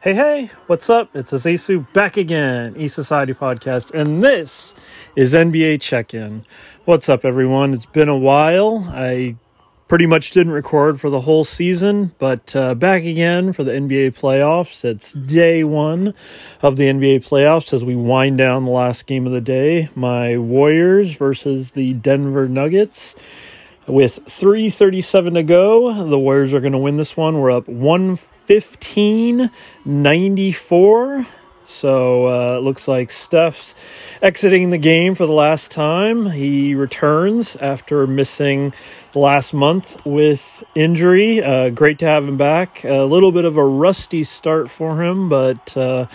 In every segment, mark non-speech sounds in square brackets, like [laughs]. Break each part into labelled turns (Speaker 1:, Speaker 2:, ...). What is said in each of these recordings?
Speaker 1: Hey, hey, what's up? It's Azesu back again, E Society Podcast, and this is NBA Check In. What's up, everyone? It's been a while. I pretty much didn't record for the whole season, but uh, back again for the NBA playoffs. It's day one of the NBA playoffs as we wind down the last game of the day. My Warriors versus the Denver Nuggets. With 337 to go, the Warriors are going to win this one. We're up 115 94. So uh, it looks like Steph's exiting the game for the last time. He returns after missing the last month with injury. Uh, great to have him back. A little bit of a rusty start for him, but uh,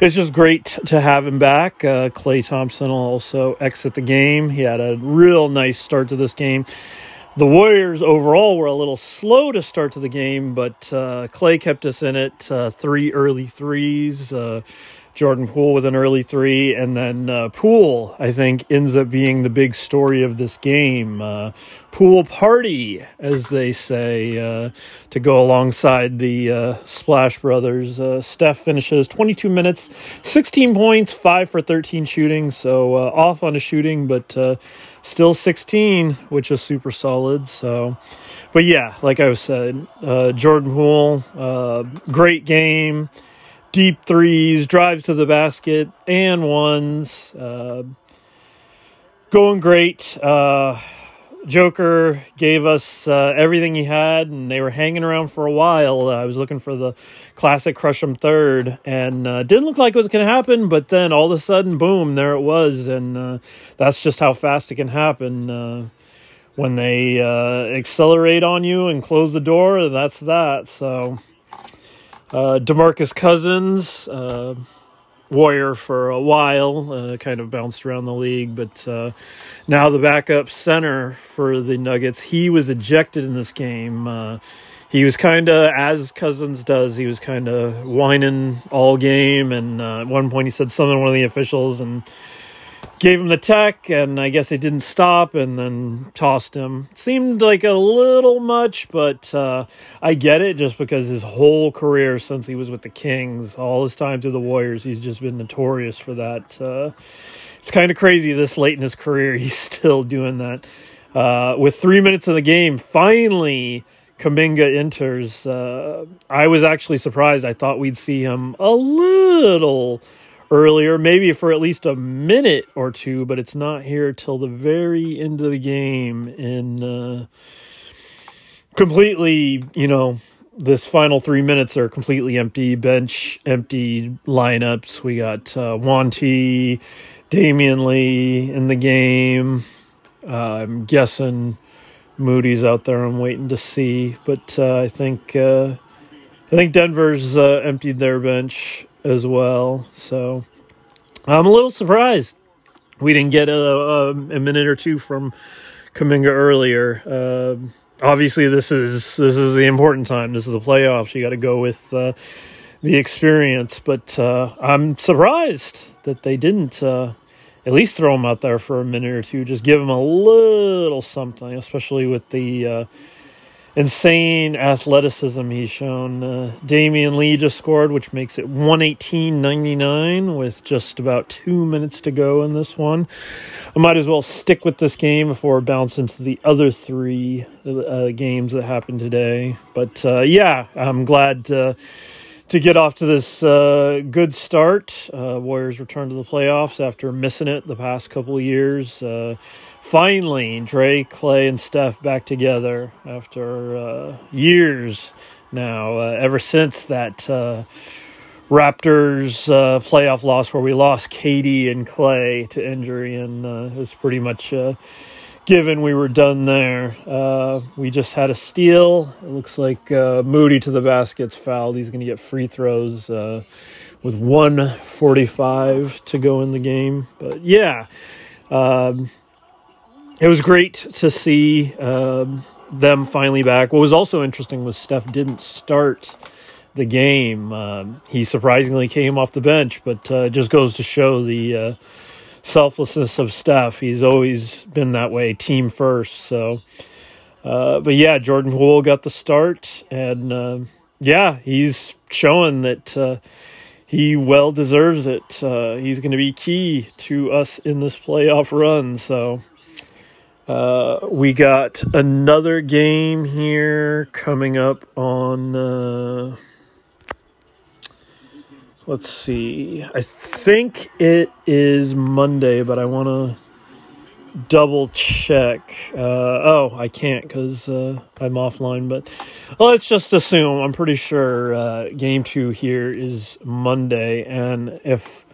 Speaker 1: it's just great to have him back. Uh, Klay Thompson will also exit the game. He had a real nice start to this game. The Warriors overall were a little slow to start to the game, but uh, Klay kept us in it. Uh, three early threes. Uh, Jordan Poole with an early three, and then uh, Poole, I think, ends up being the big story of this game. Uh, Poole party, as they say, uh, to go alongside the uh, Splash Brothers. Uh, Steph finishes 22 minutes, 16 points, 5 for 13 shooting, so uh, off on a shooting, but still 16, which is super solid. So, but yeah, like I was said, Jordan Poole, great game deep threes, drives to the basket, and ones. Uh, going great. Uh, Joker gave us uh, everything he had, and they were hanging around for a while. I was looking for the classic crush 'em third, and uh, didn't look like it was going to happen. But then all of a sudden, boom, there it was, and uh, that's just how fast it can happen uh, when they accelerate on you and close the door. That's that. So uh, Demarcus Cousins, uh, Warrior for a while, uh, kind of bounced around the league, but uh, now the backup center for the Nuggets. He was ejected in this game. Uh, he was kind of, as Cousins does, he was kind of whining all game, and uh, at one point he said something to one of the officials, and gave him the tech, and I guess it didn't stop, and then tossed him. Seemed like a little much, but uh, I get it just because his whole career since he was with the Kings, all his time to the Warriors, he's just been notorious for that. Uh, it's kind of crazy this late in his career, [laughs] he's still doing that. Uh, with three minutes in the game, finally. Kuminga enters. Uh, I was actually surprised. I thought we'd see him a little earlier, maybe for at least a minute or two, but it's not here till the very end of the game. In uh, completely, you know, this final three minutes are completely empty. Bench empty lineups. We got uh, Wanty, Damion Lee in the game. Uh, I'm guessing Moody's out there. I'm waiting to see, but uh, I think uh, I think Denver's uh, emptied their bench as well. So I'm a little surprised we didn't get a, a, a minute or two from Kuminga earlier. Uh, obviously, this is this is the important time. This is the playoffs. You got to go with uh, the experience. But uh, I'm surprised that they didn't uh, at least throw him out there for a minute or two. Just give him a little something, especially with the uh, insane athleticism he's shown. Uh, Damion Lee just scored, which makes it 118.99 with just about two minutes to go in this one. I might as well stick with this game before I bounce into the other three uh, games that happened today. But uh, yeah, I'm glad to, get off to this uh, good start. Uh, Warriors return to the playoffs after missing it the past couple years uh, finally, Dre, Klay, and Steph back together after uh, years now. Uh, ever since that uh, Raptors playoff loss where we lost KD and Klay to injury, and it was pretty much given we were done there. we just had a steal. It looks like Moody to the basket's fouled. He's going to get free throws with 145 to go in the game. But yeah. Um, it was great to see um, them finally back. What was also interesting was Steph didn't start the game. Um, he surprisingly came off the bench, but uh, just goes to show the uh, selflessness of Steph. He's always been that way, team first. So, uh, but yeah, Jordan Poole got the start, and uh, yeah, he's showing that uh, he well deserves it. Uh, he's going to be key to us in this playoff run. So uh, we got another game here coming up on. Let's see. I think it is Monday, but I want to double check. Uh, oh, I can't because uh, I'm offline, but let's just assume I'm pretty sure uh, game two here is Monday. And if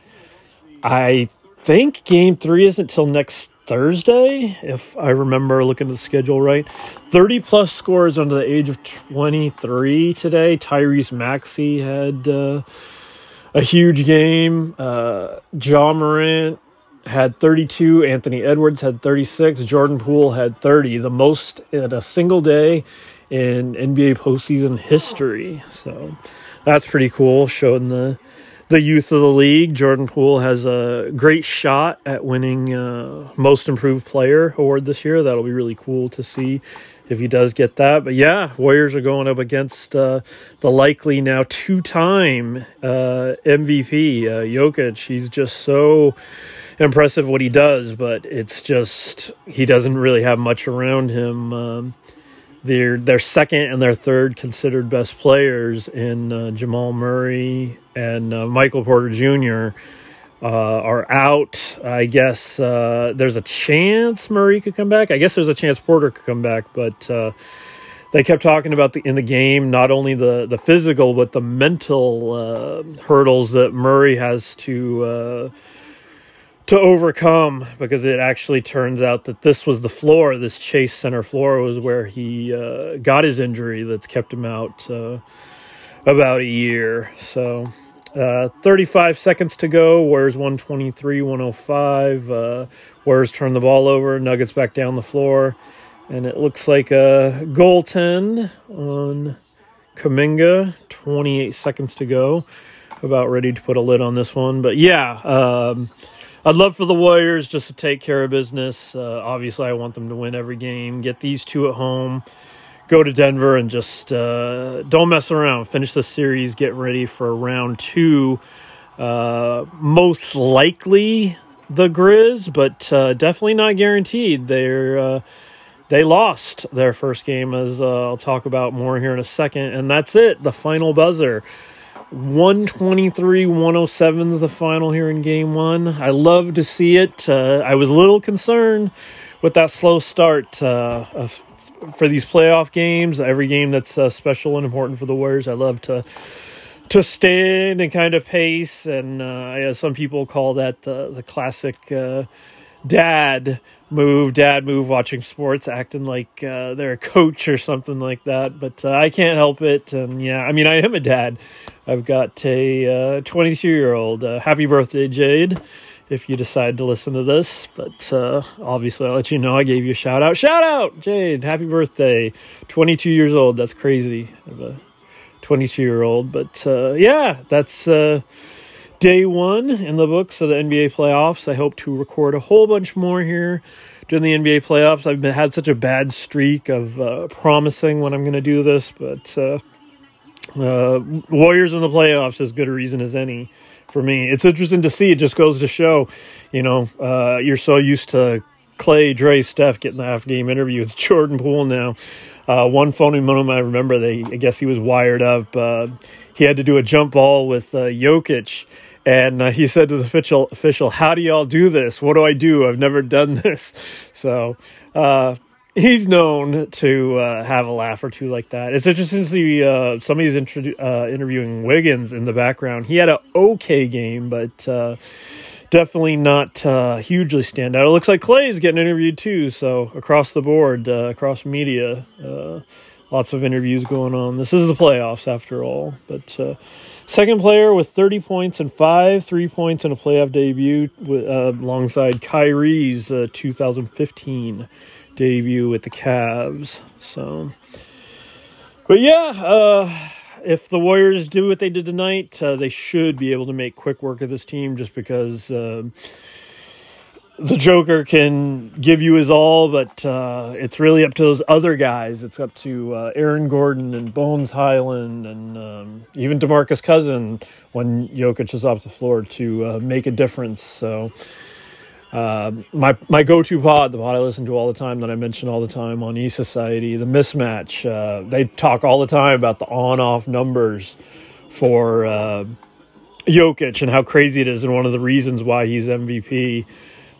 Speaker 1: I think game three isn't till next Thursday, if I remember looking at the schedule right. 30 plus scores under the age of 23 today. Tyrese Maxey had uh, a huge game. Uh, Ja Morant had 32. Anthony Edwards had 36. Jordan Poole had 30, the most in a single day in NBA postseason history. So that's pretty cool, showing the the youth of the league. Jordan Poole has a great shot at winning uh, Most Improved Player award this year. That'll be really cool to see if he does get that. But yeah, Warriors are going up against uh, the likely now two time uh, MVP, uh, Jokic. He's just so impressive what he does, but it's just he doesn't really have much around him. Um, their their second and their third considered best players in uh, Jamal Murray and uh, Michael Porter Jr. Uh, are out. I guess uh, there's a chance Murray could come back. I guess there's a chance Porter could come back, but uh, they kept talking about the in the game not only the the physical but the mental uh, hurdles that Murray has to to overcome because it actually turns out that this was the floor, this Chase Center floor was where he uh, got his injury that's kept him out uh, about a year. So, uh, 35 seconds to go. Warriors 123, 105. Uh, Warriors turn the ball over. Nuggets back down the floor. And it looks like a goaltend on Kuminga. 28 seconds to go. About ready to put a lid on this one. But yeah, um, I'd love for the Warriors just to take care of business. Uh, obviously, I want them to win every game. Get these two at home. Go to Denver and just uh, don't mess around. Finish the series. Get ready for round two. Uh, most likely the Grizz, but uh, definitely not guaranteed. They're uh, they lost their first game, as uh, I'll talk about more here in a second, and that's it. The final buzzer. 123 107 is the final here in game one. I love to see it. Uh, I was a little concerned with that slow start uh, for these playoff games. Every game that's uh, special and important for the Warriors, I love to to stand and kind of pace. And uh, some people call that the, the classic uh, dad move, dad move, watching sports, acting like uh, they're a coach or something like that. But uh, I can't help it. And yeah, I mean, I am a dad. I've got a 22 uh, year old. Uh, happy birthday, Jade. If you decide to listen to this, but uh, obviously I'll let you know I gave you a shout out. Shout out, Jade! Happy birthday! 22 years old. That's crazy. I have a 22 year old, but yeah, that's day one in the books of the NBA playoffs. I hope to record a whole bunch more here during the NBA playoffs. I've been, had such a bad streak of uh, promising when I'm going to do this, but uh, uh, Warriors in the playoffs is good a reason as any for me. It's interesting to see. It just goes to show, you know, uh, you're so used to Klay, Dre, Steph getting the half game interview. It's [laughs] Jordan Poole now. Uh, one phony moment I remember, they I guess he was wired up. Uh, he had to do a jump ball with uh, Jokic, and uh, he said to the official, official, "How do y'all do this? What do I do? I've never done [laughs] this." So uh, he's known to uh, have a laugh or two like that. It's interesting to see uh, somebody's uh, interviewing Wiggins in the background. He had an okay game, but uh, definitely not hugely stand out. It looks like Klay is getting interviewed too. So across the board, across media, lots of interviews going on. This is the playoffs after all, but Second player with 30 points and five three points in a playoff debut with, uh, alongside Kyrie's uh, 2015 debut with the Cavs. So, but yeah, uh, if the Warriors do what they did tonight, uh, they should be able to make quick work of this team just because. The Joker can give you his all, but uh, it's really up to those other guys. It's up to uh, Aaron Gordon and Bones Hyland and um, even Demarcus Cousin when Jokic is off the floor to uh, make a difference. So. Uh, my my go-to pod, the pod I listen to all the time, that I mention all the time on E Society, the mismatch. Uh, they talk all the time about the on-off numbers for uh, Jokic and how crazy it is, and one of the reasons why he's MVP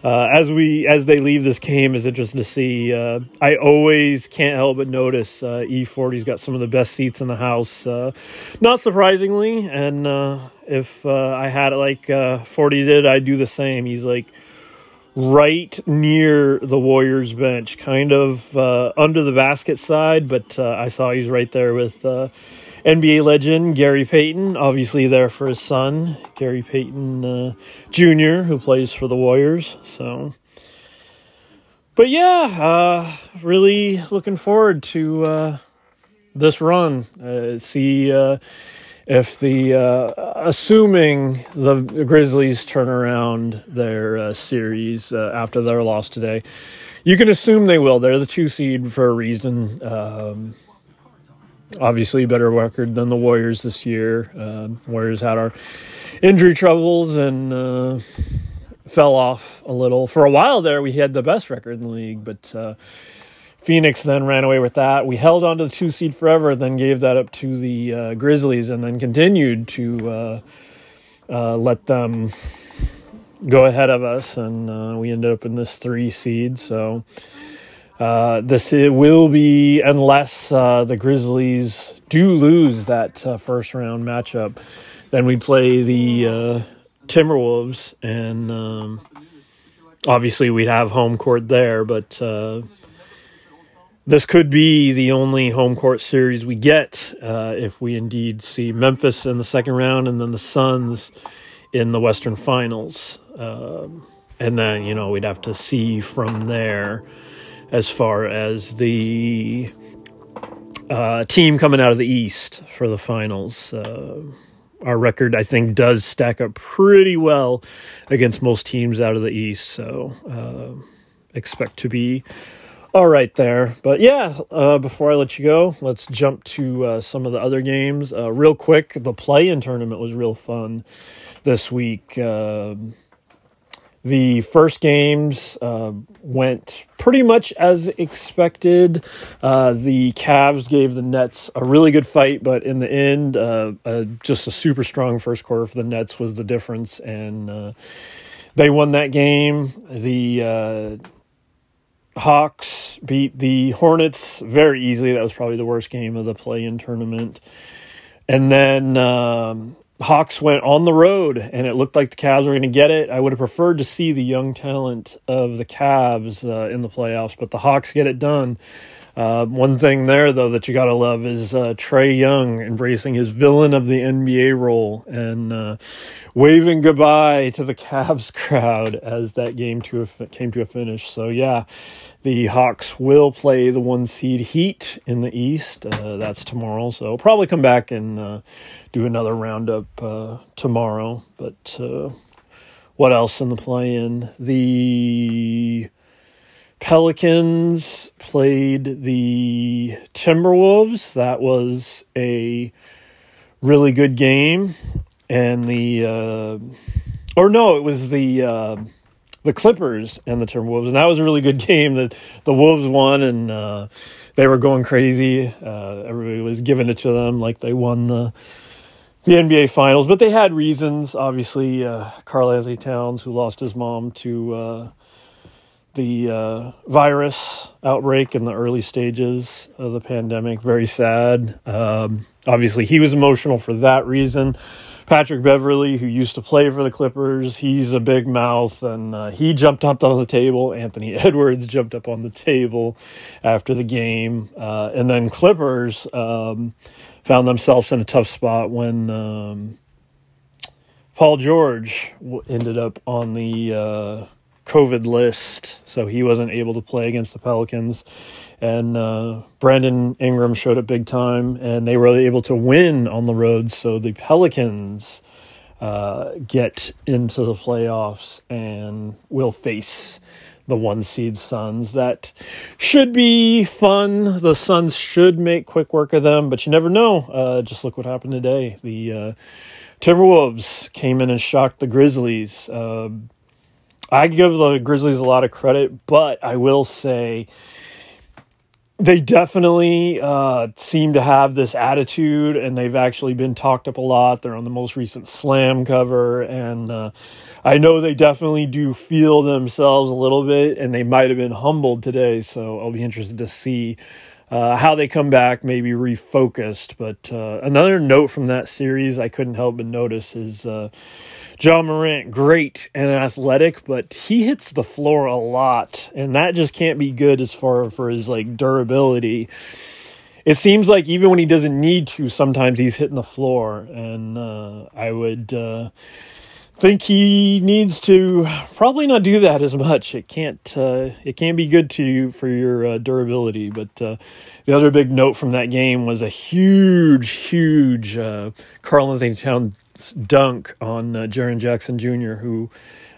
Speaker 1: uh, as we as they leave this game is interesting to see. Uh, I always can't help but notice uh, E40's got some of the best seats in the house. Uh, not surprisingly, and uh, if uh, I had it like 40 did, I'd do the same. He's like right near the Warriors bench, kind of under the basket side, but I saw he's right there with NBA legend Gary Payton, obviously there for his son, Gary Payton uh, Jr., who plays for the Warriors. So, but yeah, uh, really looking forward to uh, this run. Uh, see uh, if the uh, assuming the Grizzlies turn around their series after their loss today. You can assume they will. They're the two seed for a reason. Um, obviously better record than the Warriors this year. Uh, Warriors had our injury troubles and uh, fell off a little. For a while there, we had the best record in the league, but uh, Phoenix then ran away with that. We held on to the two seed forever, then gave that up to the uh, Grizzlies, and then continued to uh, uh, let them go ahead of us, and we ended up in this three seed. So. Uh, this will be unless uh, the Grizzlies do lose that uh, first round matchup. Then we play the uh, Timberwolves, and um, obviously we'd have home court there. But uh, this could be the only home court series we get if we indeed see Memphis in the second round, and then the Suns in the Western Finals. Um, and then you know we'd have to see from there as far as the uh, team coming out of the East for the finals. Uh, our record, I think, does stack up pretty well against most teams out of the East. So uh, expect to be all right there. But yeah, uh, before I let you go, let's jump to uh, some of the other games. Uh, real quick, the play in tournament was real fun this week. The first games uh, went pretty much as expected. Uh, the Cavs gave the Nets a really good fight, but in the end, uh, just a super strong first quarter for the Nets was the difference, and uh, they won that game. The uh, Hawks beat the Hornets very easily. That was probably the worst game of the play-in tournament. And then um, Hawks went on the road and it looked like the Cavs were going to get it. I would have preferred to see the young talent of the Cavs uh, in the playoffs, but the Hawks get it done. Uh, one thing there, though, that you got to love is uh, Trae Young embracing his villain of the NBA role and uh, waving goodbye to the Cavs [laughs] crowd as that game to a, came to a finish. So, yeah, the Hawks will play the one seed Heat in the East. Uh, that's tomorrow. So, I'll probably come back and uh, do another roundup uh, tomorrow. But what else in the play in? The Pelicans played the Timberwolves. That was a really good game. And the, uh, or no, it was the, uh, the Clippers and the Timberwolves. And that was a really good [laughs] game that the Wolves won and, uh, they were going crazy. Uh, everybody was giving it to them like they won the, the NBA Finals, but they had reasons. Obviously, uh, Karl-Anthony Towns, who lost his mom to uh, the uh, virus outbreak in the early stages of the pandemic. Very sad. Um, obviously, he was emotional for that reason. Patrick Beverley, who used to play for the Clippers, he's a big mouth, and uh, he jumped up on the table. Anthony [laughs] Edwards jumped up on the table after the game, uh, and then Clippers um, found themselves in a tough spot when. Um, Paul George ended up on the uh, COVID list, so he wasn't able to play against the Pelicans. And uh, Brandon Ingram showed up big time, and they were able to win on the road. So the Pelicans uh, get into the playoffs and will face the one seed Suns. That should be fun. The Suns should make quick work of them, but you never know. Uh, just look what happened today. The uh, Timberwolves came in and shocked the Grizzlies. Uh, I give the Grizzlies a lot of credit, but I will say they definitely uh, seem to have this attitude, and they've actually been talked up a lot. They're on the most recent Slam cover, and uh, I know they definitely do feel themselves a little bit, and they might have been humbled today. So I'll be interested to see uh, how they come back, maybe refocused. But uh, another note from that series I couldn't help but notice is uh, Ja Morant, great and athletic, but he hits the floor a lot, and that just can't be good as far for his like durability. It seems like even when he doesn't need to, sometimes he's hitting the floor, and uh, I would uh, think he needs to probably not do that as much. It can't uh, it can't be good to you for your uh, durability. But uh, the other big note from that game was a huge, huge uh, Karl-Anthony Town dunk on uh, Jaren Jackson Jr., who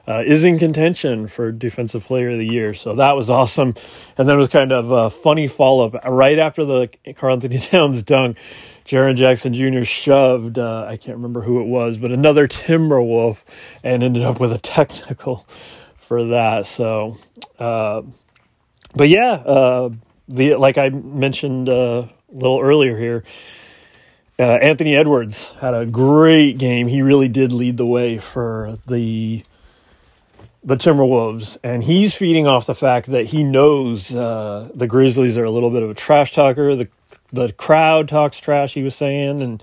Speaker 1: uh, is in contention for Defensive Player of the Year. So that was [laughs] awesome. And then it was kind of a funny follow up right after the Karl-Anthony [laughs] Towns dunk. Jaren Jackson Jr. shoved, uh, I can't remember who it was, but another Timberwolf and ended up with a technical [laughs] for that. So, uh, but yeah, uh, the like I mentioned uh, a little earlier here, uh, Anthony Edwards had a great game. He really did lead the way for the the Timberwolves, and he's feeding off the fact that he knows uh, the Grizzlies are a little bit of a trash talker. The the crowd talks trash. He was saying, and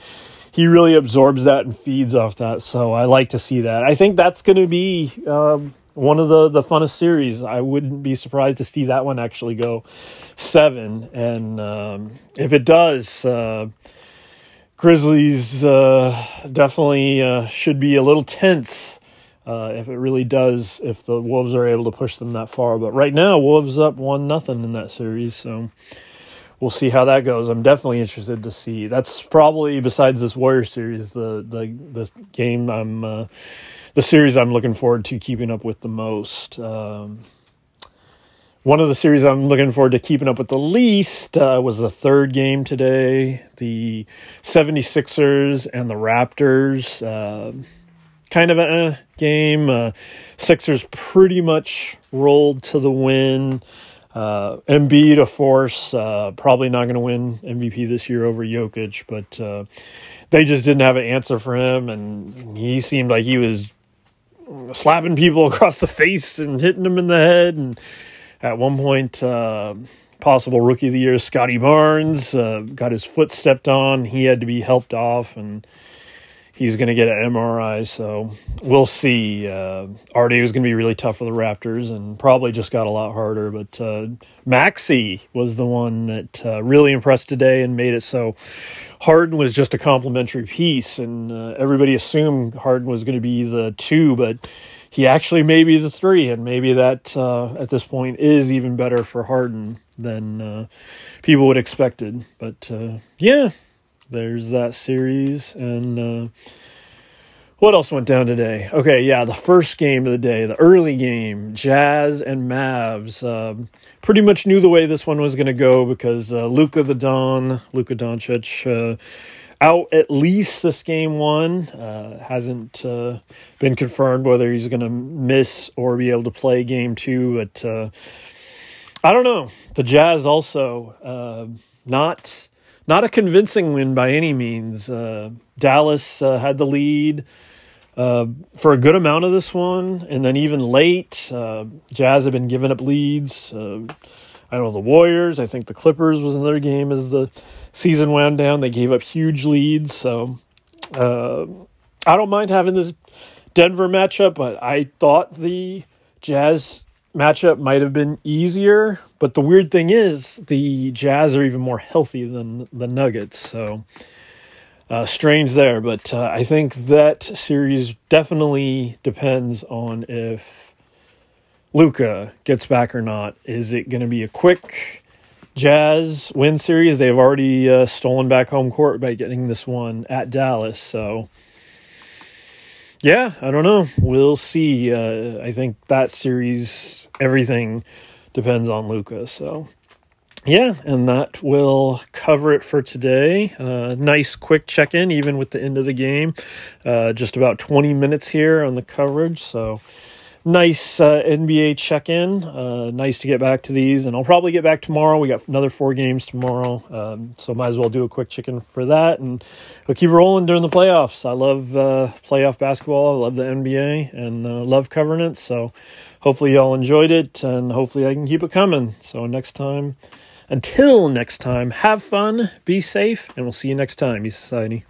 Speaker 1: he really absorbs that and feeds off that. So I like to see that. I think that's going to be um, one of the the funnest series. I wouldn't be surprised to see that one actually go seven, and um, if it does. Uh, Grizzlies uh, definitely uh, should be a little tense uh, if it really does, if the Wolves are able to push them that far. But right now, Wolves up one nothing in that series, so we'll see how that goes. I'm definitely interested to see. That's probably besides this Warrior series, the the the game I'm uh, the series I'm looking forward to keeping up with the most. Um, one of the series I'm looking forward to keeping up with the least uh, was the third game today. The 76ers and the Raptors. Uh, kind of a uh, game. Sixers pretty much rolled to the win. Uh, Embiid, a force, uh, probably not going to win MVP this year over Jokic, but uh, they just didn't have an answer for him, and he seemed like he was slapping people [laughs] across the face and hitting them in the head, and at one point, uh, possible rookie of the year, Scottie Barnes, uh, got his foot stepped on. He had to be helped off, and he's going to get an MRI. So we'll see. Uh, RD was going to be really tough for the Raptors, and probably just got a lot harder. But uh, Maxey was the one that uh, really impressed today and made it so Harden was just a complimentary piece, and uh, everybody assumed Harden was going to be the two, but he actually may be the three, and maybe that uh, at this point is even better for Harden than uh, people would expected. But uh, yeah, there's that series, and uh, what else went down today? Okay, yeah, the first game of the day, the early game, Jazz and Mavs. Um, pretty much knew the way this one was going to go because uh, Luka the Don, Luka Doncic uh, out at least this game one. Uh, hasn't uh, been confirmed whether he's going to miss or be able to play game two. But uh, I don't know. The Jazz also uh, not not a convincing win by any means. Uh, Dallas uh, had the lead. for a good amount of this one, and then even late, Jazz have been giving up leads. I know the Warriors. I think the Clippers was another game as the season wound down. They gave up huge leads, so uh, I don't mind having this Denver matchup, but I thought the Jazz matchup might have been easier. But the weird thing is, the Jazz are even more healthy than the Nuggets, so uh, strange there. But uh, I think that series definitely depends on if Luka gets back or not. Is it going to be a quick? Jazz win series. They've already uh, stolen back home court by getting this one at Dallas. So yeah, I don't know. We'll see. Uh, I think that series, everything depends on Luka. So, yeah, and that will cover it for today. Uh, nice quick check in, even with the end of the game. Uh, just about 20 minutes here on the coverage. So, nice uh, NBA check in. Uh, nice to get back to these, and I'll probably get back tomorrow. We got another four games tomorrow, um, so might as well do a quick chicken for that, and we'll keep rolling during the playoffs. I love uh, playoff basketball. I love the NBA, and uh, love covering it. So hopefully y'all enjoyed it, and hopefully I can keep it coming. So next time. Until next time, have fun, be safe, and we'll see you next time, E Society.